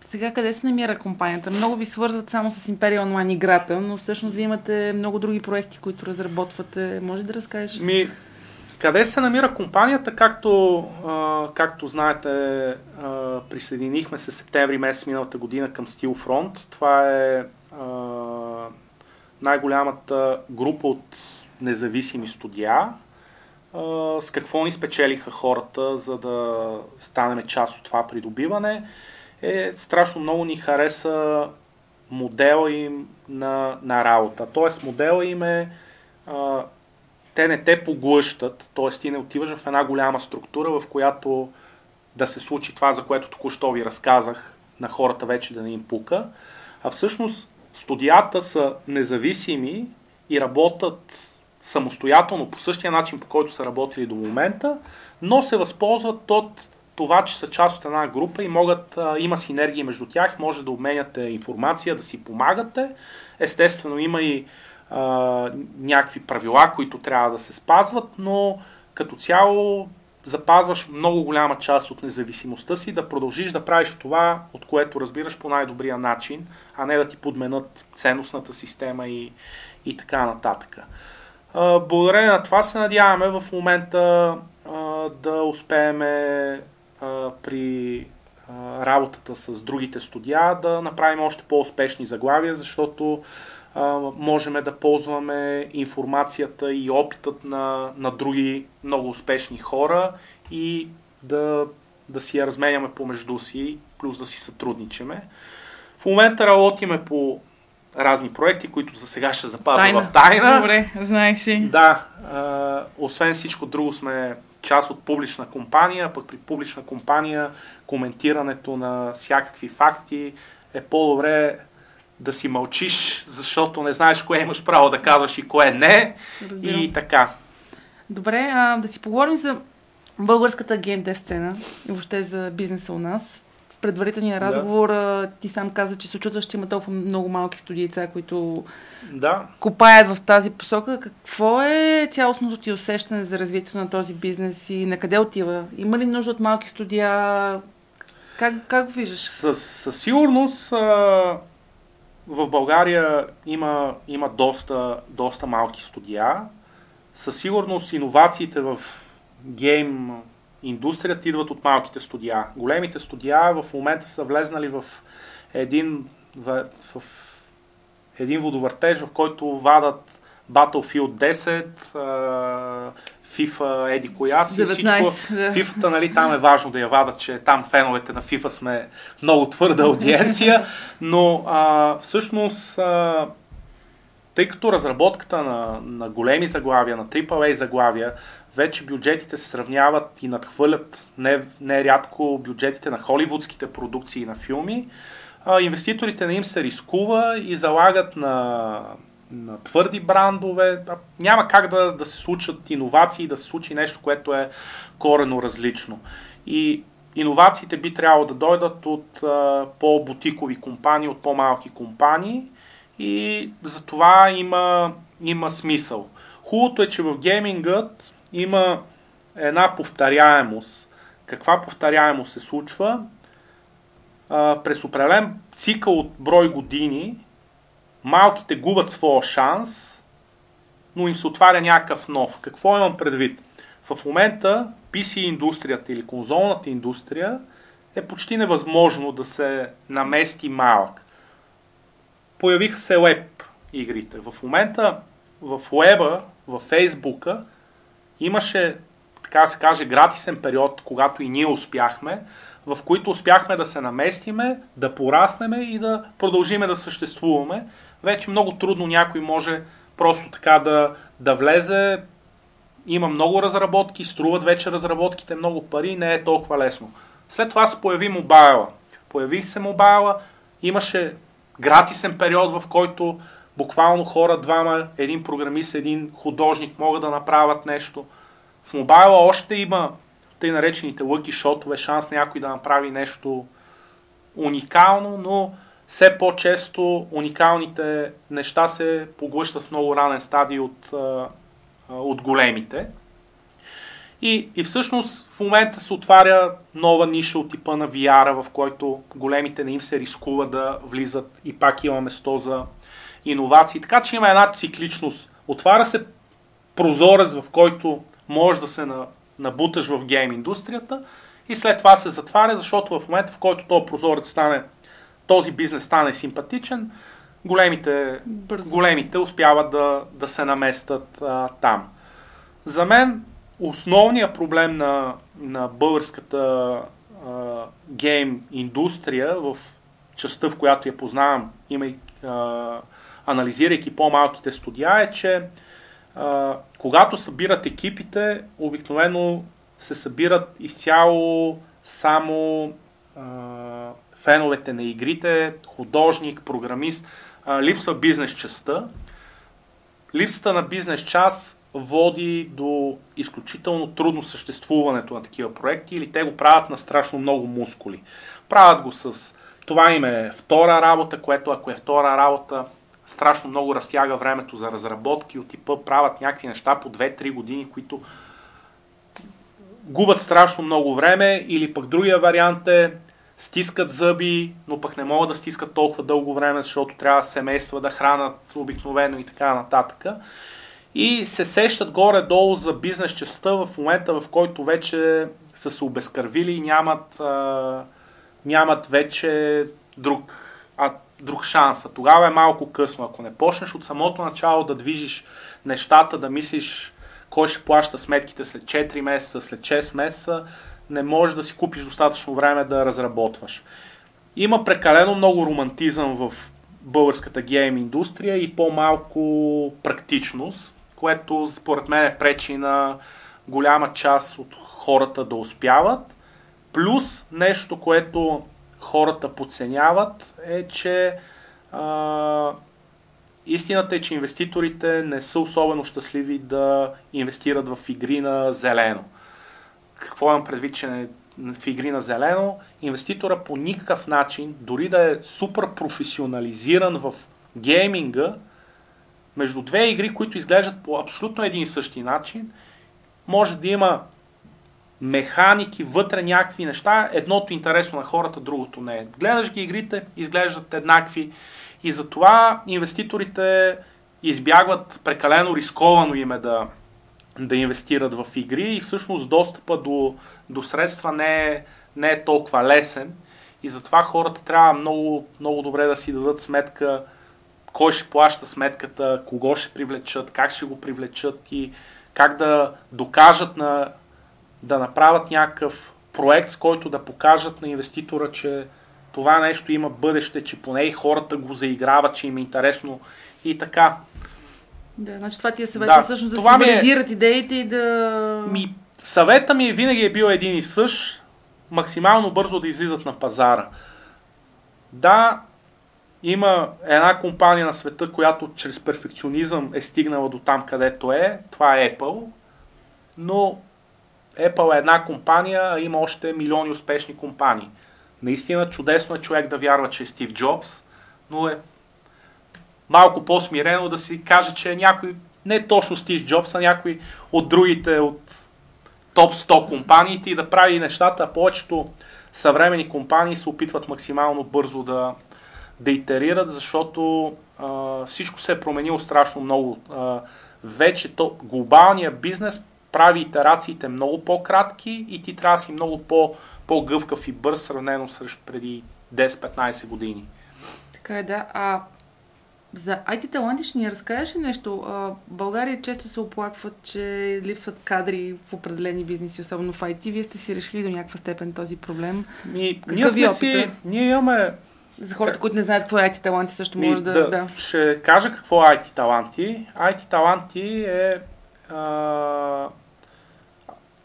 сега къде се намира компанията? Много ви свързват само с Империя онлайн играта, но всъщност вие имате много други проекти, които разработвате. Може да разкажеш? Ми, къде се намира компанията? Както, а, както знаете, а, присъединихме се септември месец миналата година към Steelfront. Това е а, най-голямата група от независими студия. С какво ни спечелиха хората, за да станем част от това придобиване. Е, страшно много ни хареса модела им на, на работа. Тоест модела им е а, те не те поглъщат, т.е. ти не отиваш в една голяма структура, в която да се случи това, за което току-що ви разказах, на хората вече да не им пука, а всъщност студията са независими и работят самостоятелно по същия начин, по който са работили до момента, но се възползват от това, че са част от една група и могат, а, има синергии между тях, може да обменяте информация, да си помагате. Естествено, има и някакви правила, които трябва да се спазват, но като цяло запазваш много голяма част от независимостта си, да продължиш да правиш това, от което разбираш по най-добрия начин, а не да ти подменят ценностната система и, и така нататък. Благодарение на това се надяваме в момента да успеем при работата с другите студия да направим още по-успешни заглавия, защото можем да ползваме информацията и опитът на, на други много успешни хора и да, да си я разменяме помежду си, плюс да си сътрудничаме. В момента работиме по разни проекти, които за сега ще запазя тайна. в тайна. Добре, знаех си. Да, а, освен всичко друго сме част от публична компания, пък при публична компания коментирането на всякакви факти е по-добре да си мълчиш, защото не знаеш кое имаш право да казваш и кое не. Разбирам. И така. Добре, а, да си поговорим за българската геймдев сцена и въобще за бизнеса у нас. В предварителния разговор да. ти сам каза, че се очутваш, че има толкова много малки студийца, които да. копаят в тази посока. Какво е цялостното ти усещане за развитието на този бизнес и на къде отива? Има ли нужда от малки студия? Как, как го виждаш? Със, сигурност а в България има, има доста, доста малки студия. Със сигурност иновациите в гейм индустрията идват от малките студия. Големите студия в момента са влезнали в един, в, в един водовъртеж, в който вадат Battlefield 10, а, FIFA, еди коя си, 19, всичко. да. FIFA, нали, там е важно да я вадат, че там феновете на FIFA сме много твърда аудиенция, но а, всъщност а, тъй като разработката на, на големи заглавия, на AAA заглавия, вече бюджетите се сравняват и надхвърлят не, не бюджетите на холивудските продукции на филми, а, инвеститорите не им се рискува и залагат на, на твърди брандове. Няма как да, да се случат иновации, да се случи нещо, което е корено различно. И иновациите би трябвало да дойдат от а, по-бутикови компании, от по-малки компании и за това има, има смисъл. Хубавото е, че в геймингът има една повторяемост. Каква повторяемост се случва? А, през определен цикъл от брой години малките губят своя шанс, но им се отваря някакъв нов. Какво имам предвид? В момента PC индустрията или конзолната индустрия е почти невъзможно да се намести малък. Появиха се веб игрите. В момента в веба, в фейсбука имаше, така се каже, гратисен период, когато и ние успяхме, в които успяхме да се наместиме, да пораснеме и да продължиме да съществуваме. Вече много трудно някой може просто така да, да влезе. Има много разработки, струват вече разработките много пари, не е толкова лесно. След това се появи мобайла. Появи се мобайла, имаше гратисен период, в който буквално хора, двама, един програмист, един художник могат да направят нещо. В мобайла още има тъй наречените лъки шотове, шанс някой да направи нещо уникално, но все по-често уникалните неща се поглъщат в много ранен стадий от, от големите. И, и всъщност в момента се отваря нова ниша от типа на VR, в който големите не им се рискува да влизат и пак има место за иновации. Така че има една цикличност. Отваря се прозорец, в който можеш да се на, набуташ в гейм индустрията и след това се затваря, защото в момента, в който този прозорец стане, този бизнес стане симпатичен, големите, Бързо. големите успяват да, да се наместят а, там. За мен основният проблем на, на българската а, гейм индустрия в частта, в която я познавам, имай, а, анализирайки по-малките студия, е, че а, когато събират екипите, обикновено се събират изцяло само а, феновете на игрите, художник, програмист, а, липсва бизнес частта. Липсата на бизнес част води до изключително трудно съществуването на такива проекти или те го правят на страшно много мускули. Правят го с това им е втора работа, което ако е втора работа, страшно много разтяга времето за разработки от типа правят някакви неща по 2-3 години, които губят страшно много време или пък другия вариант е стискат зъби, но пък не могат да стискат толкова дълго време, защото трябва семейства да хранат обикновено и така нататък. И се сещат горе-долу за бизнес частта в момента, в който вече са се обезкървили и нямат, а, нямат вече друг, друг шанс. Тогава е малко късно. Ако не почнеш от самото начало да движиш нещата, да мислиш кой ще плаща сметките след 4 месеца, след 6 месеца, не можеш да си купиш достатъчно време да разработваш. Има прекалено много романтизъм в българската гейм индустрия и по-малко практичност, което според мен пречи на голяма част от хората да успяват. Плюс нещо, което хората подценяват е, че а, истината е, че инвеститорите не са особено щастливи да инвестират в игри на зелено. Какво имам предвид, че не, в игри на зелено? Инвеститора по никакъв начин, дори да е супер професионализиран в гейминга, между две игри, които изглеждат по абсолютно един и същи начин, може да има механики, вътре някакви неща, едното интересно на хората, другото не. Е. Гледаш ги игрите, изглеждат еднакви. И затова инвеститорите избягват прекалено рисковано име да, да инвестират в игри. И всъщност достъпа до, до средства не е, не е толкова лесен. И затова хората трябва много, много добре да си дадат сметка кой ще плаща сметката, кого ще привлечат, как ще го привлечат и как да докажат на, да направят някакъв проект, с който да покажат на инвеститора, че това нещо има бъдеще, че поне и хората го заиграват, че им е интересно и така. Да, значи това ти е съвета да, всъщност да си валидират е... идеите и да... Ми, съвета ми винаги е бил един и същ, максимално бързо да излизат на пазара. Да, има една компания на света, която чрез перфекционизъм е стигнала до там, където е. Това е Apple. Но Apple е една компания, а има още милиони успешни компании. Наистина чудесно е човек да вярва, че е Стив Джобс, но е малко по-смирено да си каже, че е някой, не точно Стив Джобс, а някой от другите, от топ 100 компаниите и да прави нещата. Повечето съвремени компании се опитват максимално бързо да, да итерират, защото а, всичко се е променило страшно много. А, вече то, глобалния бизнес прави итерациите много по-кратки и ти трябва да си много по- по-гъвкав и бърз, сравнено срещу преди 10-15 години. Така е, да. А за IT таланти ще ни разкажеш ли нещо? А, България често се оплакват, че липсват кадри в определени бизнеси, особено в IT. Вие сте си решили до някаква степен този проблем? Ми, ние, сме си, ние имаме за хората, които не знаят какво е IT таланти, също Ми, може да, да, да. Ще кажа какво е IT таланти. IT таланти е а,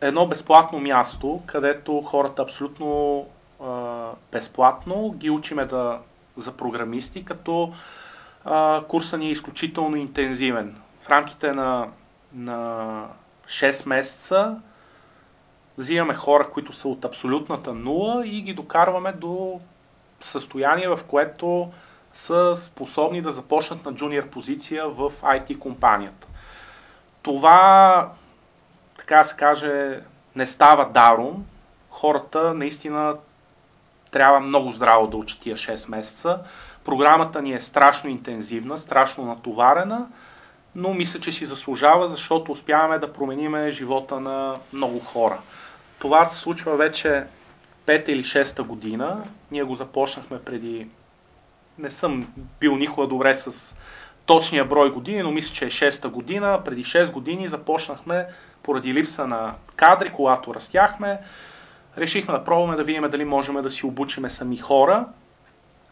едно безплатно място, където хората абсолютно а, безплатно ги учиме да, за програмисти, като а, курса ни е изключително интензивен. В рамките на, на 6 месеца взимаме хора, които са от абсолютната нула и ги докарваме до състояние, в което са способни да започнат на джуниор позиция в IT компанията. Това, така се каже, не става даром. Хората наистина трябва много здраво да учат тия 6 месеца. Програмата ни е страшно интензивна, страшно натоварена, но мисля, че си заслужава, защото успяваме да промениме живота на много хора. Това се случва вече пета или шеста година. Ние го започнахме преди... Не съм бил никога добре с точния брой години, но мисля, че е шеста година. Преди 6 години започнахме поради липса на кадри, когато растяхме. Решихме да пробваме да видим дали можем да си обучиме сами хора.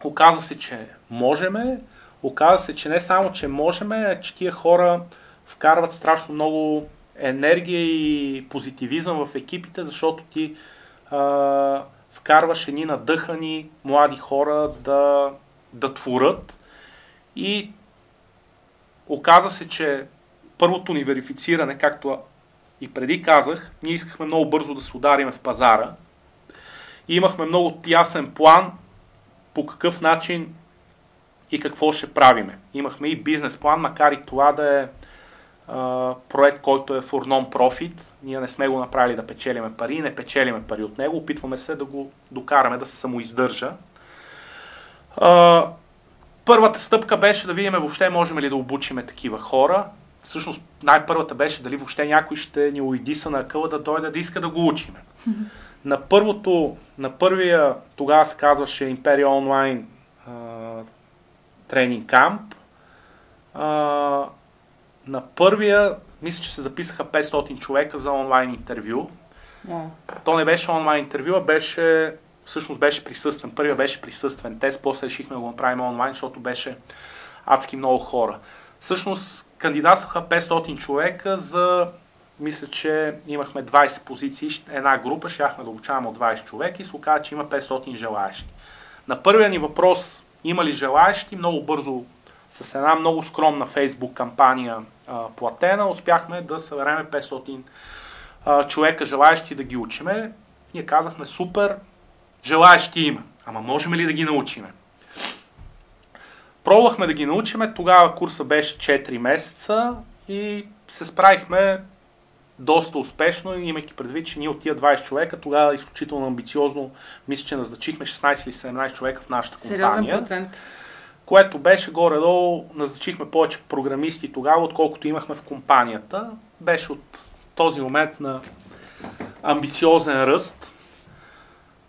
Оказва се, че можеме. Оказва се, че не само, че можеме, а че тия хора вкарват страшно много енергия и позитивизъм в екипите, защото ти а, вкарваш едни надъхани млади хора да, да творят и оказа се, че първото ни верифициране, както и преди казах, ние искахме много бързо да се удариме в пазара и имахме много ясен план по какъв начин и какво ще правиме. Имахме и бизнес план, макар и това да е проект, който е for non-profit. Ние не сме го направили да печелиме пари, не печелиме пари от него, опитваме се да го докараме да се самоиздържа. А, първата стъпка беше да видим въобще можем ли да обучиме такива хора. Всъщност най-първата беше дали въобще някой ще ни уидиса на къла да дойде да иска да го учиме. На първото, на първия, тогава се казваше Империя онлайн тренинг камп, на първия, мисля, че се записаха 500 човека за онлайн интервю. Yeah. То не беше онлайн интервю, а беше, всъщност беше присъствен. Първия беше присъствен тест, после решихме да го направим онлайн, защото беше адски много хора. Всъщност кандидатстваха 500 човека за мисля, че имахме 20 позиции, една група, щяхме да обучаваме от 20 човека и се оказа, че има 500 желаящи. На първия ни въпрос има ли желаящи, много бързо с една много скромна фейсбук кампания а, платена, успяхме да съберем 500 а, човека, желаящи да ги учиме. Ние казахме, супер, желаящи има, ама можем ли да ги научиме? Пробвахме да ги научиме, тогава курса беше 4 месеца и се справихме доста успешно, имайки предвид, че ние от тия 20 човека тогава изключително амбициозно, мисля, че назначихме 16 или 17 човека в нашата компания. Сериозен процент което беше горе-долу, назначихме повече програмисти тогава, отколкото имахме в компанията. Беше от този момент на амбициозен ръст.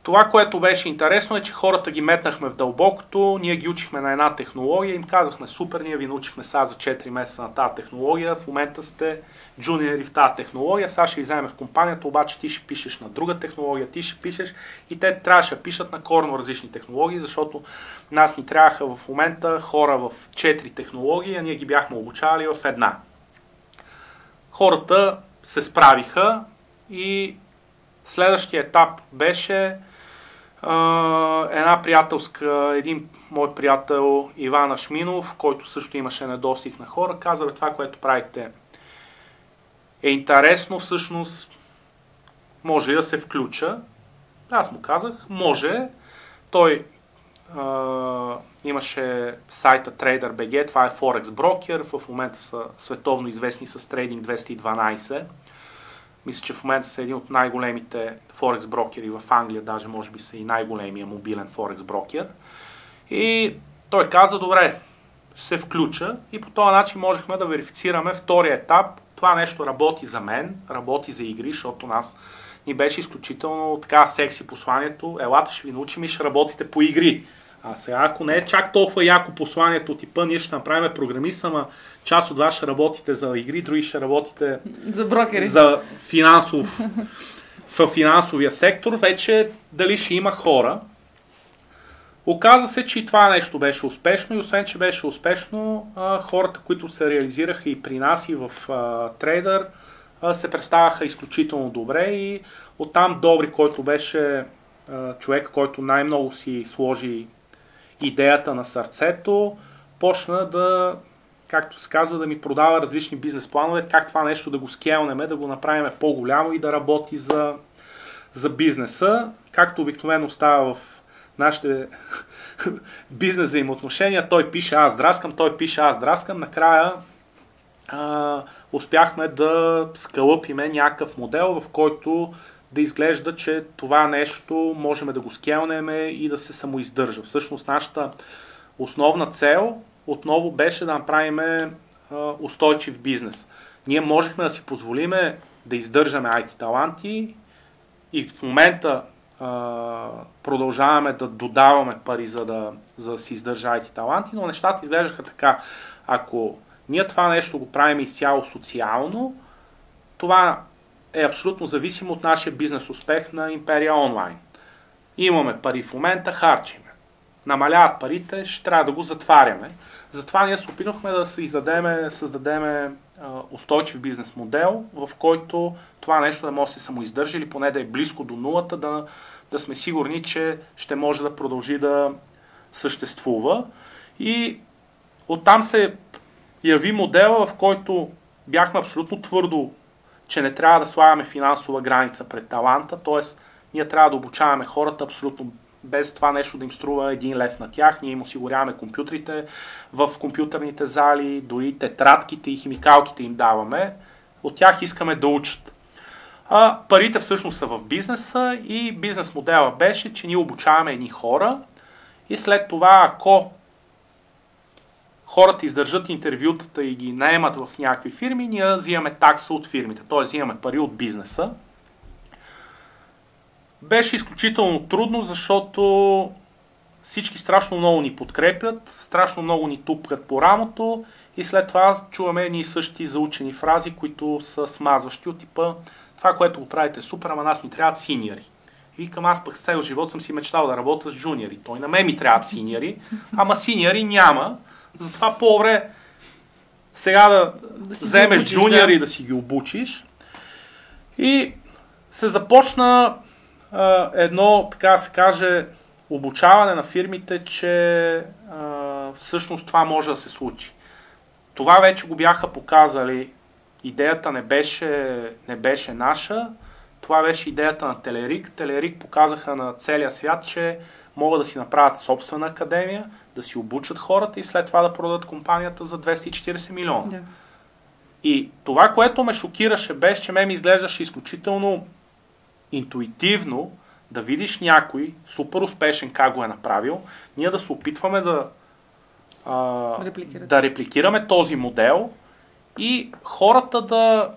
Това, което беше интересно е, че хората ги метнахме в дълбокото, ние ги учихме на една технология, им казахме супер, ние ви научихме сега за 4 месеца на тази технология, в момента сте джуниори в тази технология, сега ще ви вземем в компанията, обаче ти ще пишеш на друга технология, ти ще пишеш и те трябваше да пишат на корно различни технологии, защото нас ни трябваха в момента хора в 4 технологии, а ние ги бяхме обучавали в една. Хората се справиха и следващия етап беше една приятелска, един мой приятел Иван Ашминов, който също имаше недостиг на хора, каза, това, което правите е интересно, всъщност може да се включа. Аз му казах, може. Той а, имаше сайта TraderBG, това е Forex брокер, в момента са световно известни с Trading 212. Мисля, че в момента са един от най-големите Форекс брокери в Англия, даже може би са и най-големия мобилен Форекс брокер. И той каза, добре, се включа и по този начин можехме да верифицираме втория етап. Това нещо работи за мен, работи за игри, защото нас ни беше изключително така секси посланието. Елата ще ви научим и ще работите по игри. А сега, ако не е чак толкова яко посланието типа, ние ще направим програмист, ама част от вас ще работите за игри, други ще работите за брокери. За финансов, в финансовия сектор, вече дали ще има хора. Оказа се, че и това нещо беше успешно и освен, че беше успешно, хората, които се реализираха и при нас и в трейдър, се представяха изключително добре и оттам Добри, който беше човек, който най-много си сложи идеята на сърцето, почна да, както се казва, да ми продава различни бизнес планове, как това нещо да го скелнеме, да го направим по-голямо и да работи за, за бизнеса, както обикновено става в нашите бизнес взаимоотношения. Той пише аз драскам, той пише аз драскам. Накрая а, успяхме да скълъпиме някакъв модел, в който да изглежда, че това нещо можем да го скелнеме и да се самоиздържа. Всъщност нашата основна цел отново беше да направим устойчив бизнес. Ние можехме да си позволиме да издържаме IT таланти и в момента продължаваме да додаваме пари, за да, за да си издържа IT таланти, но нещата изглеждаха така. Ако ние това нещо го правим изцяло социално, това е абсолютно зависимо от нашия бизнес успех на Империя онлайн. Имаме пари в момента, харчиме. Намаляват парите, ще трябва да го затваряме. Затова ние се опитахме да създадем, създадем устойчив бизнес модел, в който това нещо да може да се самоиздържа или поне да е близко до нулата, да, да сме сигурни, че ще може да продължи да съществува. И оттам се яви модела, в който бяхме абсолютно твърдо че не трябва да слагаме финансова граница пред таланта, т.е. ние трябва да обучаваме хората абсолютно без това нещо да им струва един лев на тях. Ние им осигуряваме компютрите в компютърните зали, дори тетрадките и химикалките им даваме. От тях искаме да учат. А, парите всъщност са в бизнеса и бизнес модела беше, че ние обучаваме едни хора и след това, ако хората издържат интервютата и ги наемат в някакви фирми, ние взимаме такса от фирмите, т.е. взимаме пари от бизнеса. Беше изключително трудно, защото всички страшно много ни подкрепят, страшно много ни тупкат по рамото и след това чуваме и същи заучени фрази, които са смазващи от типа това, което го правите е супер, ама нас ни трябват синьори. И викам, аз пък цел живот съм си мечтал да работя с джуниори. Той на мен ми трябват синьори, ама синьори няма. Затова по-добре сега да, да вземеш обучиш, джуниори да. да си ги обучиш. И се започна едно, така да се каже, обучаване на фирмите, че всъщност това може да се случи. Това вече го бяха показали. Идеята не беше, не беше наша. Това беше идеята на Телерик. Телерик показаха на целия свят, че могат да си направят собствена академия, да си обучат хората и след това да продадат компанията за 240 милиона. Да. И това, което ме шокираше, беше, че ме ми изглеждаше изключително интуитивно да видиш някой супер успешен как го е направил, ние да се опитваме да, а, да репликираме този модел и хората да,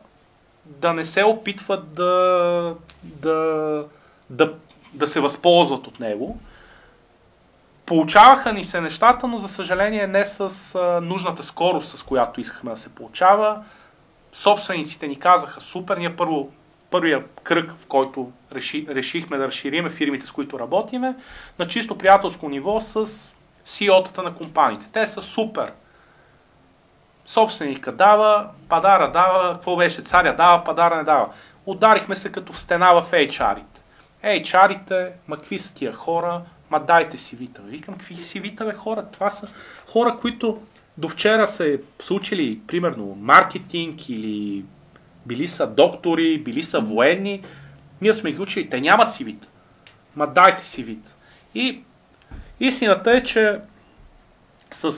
да не се опитват да, да, да да се възползват от него. Получаваха ни се нещата, но за съжаление не с а, нужната скорост, с която искахме да се получава. Собствениците ни казаха супер, ние първо, първия кръг, в който реши, решихме да разшириме фирмите, с които работиме, на чисто приятелско ниво с CEO-тата на компаниите. Те са супер. Собственика дава, падара дава, какво беше, царя дава, падара не дава. Ударихме се като в стена в HR-ите. HR-ите, ма какви са тия хора, ма дайте си вита. Викам, какви си вита, бе, хора? Това са хора, които до вчера са, са учили, примерно, маркетинг или били са доктори, били са военни. Ние сме ги учили, те нямат си вид. Ма дайте си вид. И истината е, че с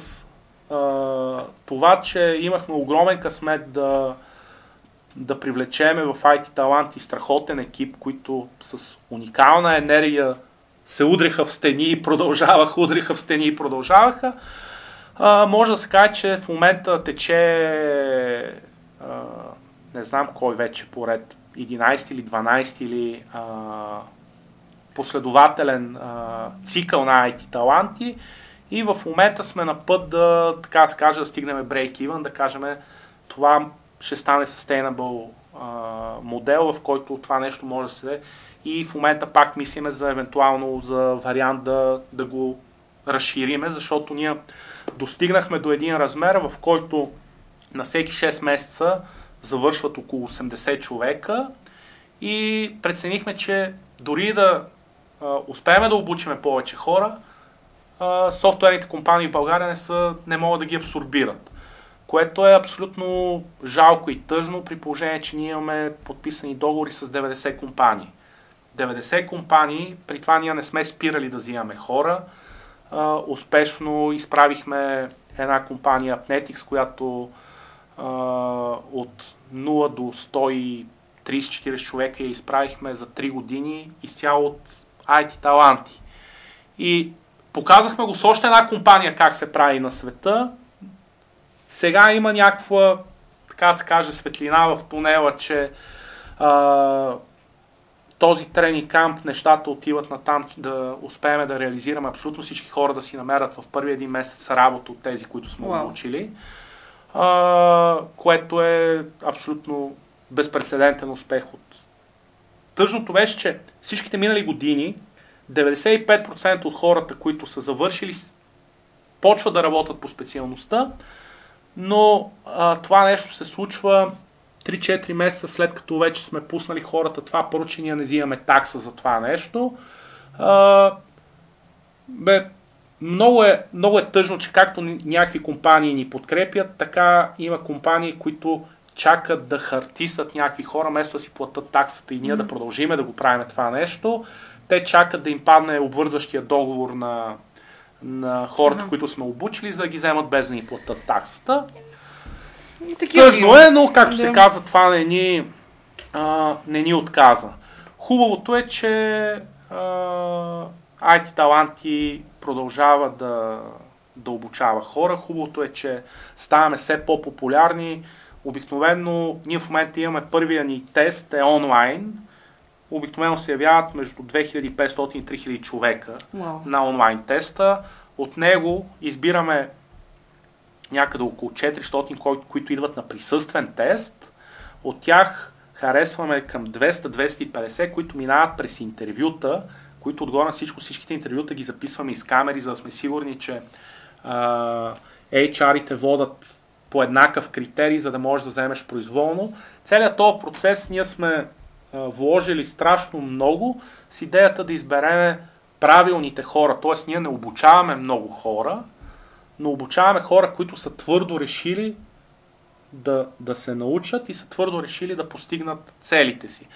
а, това, че имахме огромен късмет да, да привлечеме в IT таланти страхотен екип, които с уникална енергия се удриха в стени и продължаваха, удриха в стени и продължаваха. А, може да се каже, че в момента тече а, не знам кой вече поред 11 или 12 или а, последователен а, цикъл на IT таланти. И в момента сме на път да, така се да стигнем break-even, да кажем това ще стане sustainable а, модел, в който това нещо може да се и в момента пак мислиме за евентуално за вариант да, да го разшириме, защото ние достигнахме до един размер, в който на всеки 6 месеца завършват около 80 човека и преценихме, че дори да а, успеем да обучиме повече хора, а, софтуерните компании в България не, са, не могат да ги абсорбират. Което е абсолютно жалко и тъжно при положение, че ние имаме подписани договори с 90 компании. 90 компании, при това ние не сме спирали да взимаме хора. А, успешно изправихме една компания Apnetics, която от 0 до 130-40 човека я изправихме за 3 години изцяло от IT таланти. И показахме го с още една компания как се прави на света. Сега има някаква, така се каже, светлина в тунела, че а, този тренинг камп, нещата отиват на там да успеем да реализираме абсолютно всички хора да си намерят в първи един месец работа от тези, които сме wow. учили, а, което е абсолютно безпредседентен успех от. Тъжното беше, че всичките минали години 95% от хората, които са завършили, почват да работят по специалността, но а, това нещо се случва 3-4 месеца след като вече сме пуснали хората това, първо, че не взимаме такса за това нещо. А, бе, много е, много е тъжно, че както някакви компании ни подкрепят, така има компании, които чакат да хартисат някакви хора, вместо да си платят таксата и ние mm-hmm. да продължиме да го правим това нещо. Те чакат да им падне обвързващия договор на, на хората, mm-hmm. които сме обучили, за да ги вземат без да ни платят таксата. Тъжно е, но както да. се казва, това не ни, а, не ни отказа. Хубавото е, че а, IT таланти продължава да, да обучава хора. Хубавото е, че ставаме все по-популярни. Обикновено ние в момента имаме първия ни тест е онлайн. Обикновено се явяват между 2500 и 3000 човека wow. на онлайн теста. От него избираме някъде около 400, кои, които идват на присъствен тест. От тях харесваме към 200-250, които минават през интервюта, които отгоре на всичко, всичките интервюта ги записваме из камери, за да сме сигурни, че а, HR-ите водат по еднакъв критерий, за да можеш да вземеш произволно. Целият този процес ние сме а, вложили страшно много с идеята да избереме правилните хора. Т.е. ние не обучаваме много хора, но обучаваме хора, които са твърдо решили да, да се научат и са твърдо решили да постигнат целите си.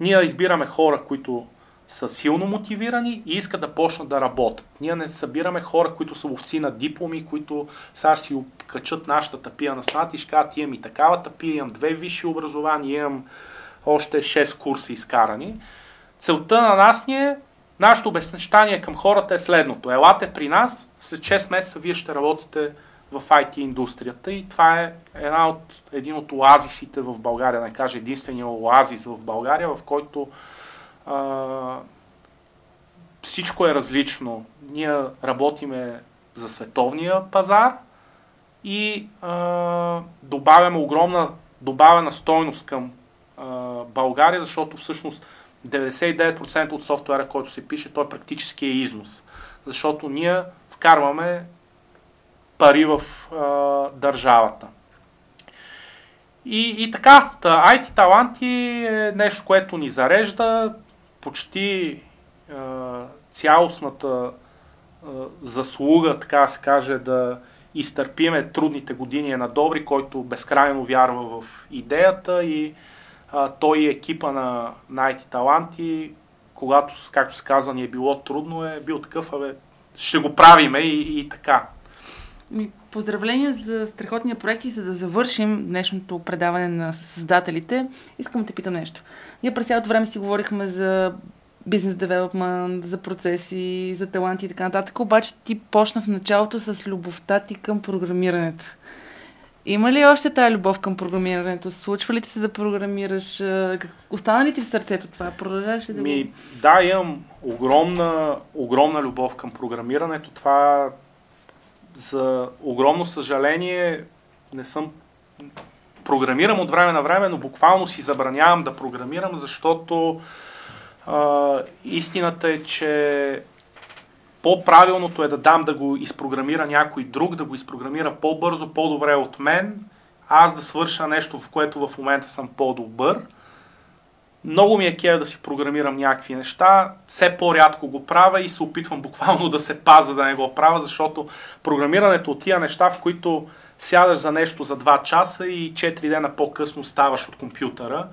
Ние избираме хора, които са силно мотивирани и искат да почнат да работят. Ние не събираме хора, които са ловци на дипломи, които сега ще качат нашата тапия на снат и ще кажат, имам и такава тапия, имам две висши образования, имам още 6 курса изкарани. Целта на нас ни е Нашето обещание към хората е следното. Елате при нас, след 6 месеца вие ще работите в IT индустрията и това е една от, един от оазисите в България, не кажа единствения оазис в България, в който а, всичко е различно. Ние работиме за световния пазар и а, добавяме огромна добавена стойност към а, България, защото всъщност 99% от софтуера, който се пише, той практически е износ. Защото ние вкарваме пари в а, държавата. И, и така, IT таланти е нещо, което ни зарежда почти а, цялостната а, заслуга, така се каже, да изтърпиме трудните години е на Добри, който безкрайно вярва в идеята и а, той и екипа на, на IT таланти, когато, както се казва, ни е било трудно, е бил такъв, абе, ще го правиме и, и така. Поздравления за страхотния проект и за да завършим днешното предаване на създателите, искам да те питам нещо. Ние през цялото време си говорихме за бизнес девелопмент, за процеси, за таланти и така нататък, обаче ти почна в началото с любовта ти към програмирането. Има ли още тази любов към програмирането? Случва ли ти се да програмираш? Остана ли ти в сърцето това? Продължаваш ли да Ми, Да, имам огромна, огромна любов към програмирането. Това за огромно съжаление не съм програмирам от време на време, но буквално си забранявам да програмирам, защото а, истината е, че по-правилното е да дам да го изпрограмира някой друг, да го изпрограмира по-бързо, по-добре от мен, аз да свърша нещо, в което в момента съм по-добър. Много ми е кея да си програмирам някакви неща, все по-рядко го правя и се опитвам буквално да се паза да не го правя, защото програмирането от тия неща, в които сядаш за нещо за 2 часа и 4 дена по-късно ставаш от компютъра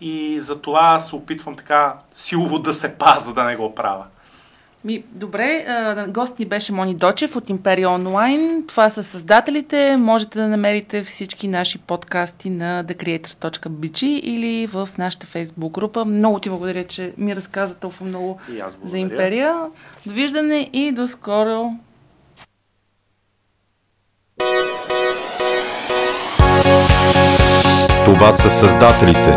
и за това се опитвам така силово да се паза да не го правя. Ми, добре, гост ни беше Мони Дочев от Империя Онлайн. Това са създателите. Можете да намерите всички наши подкасти на thecreators.bg или в нашата фейсбук група. Много ти благодаря, че ми разказа толкова много за Империя. Довиждане и до скоро! Това са създателите,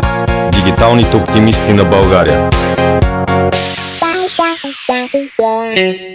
дигиталните оптимисти на България. one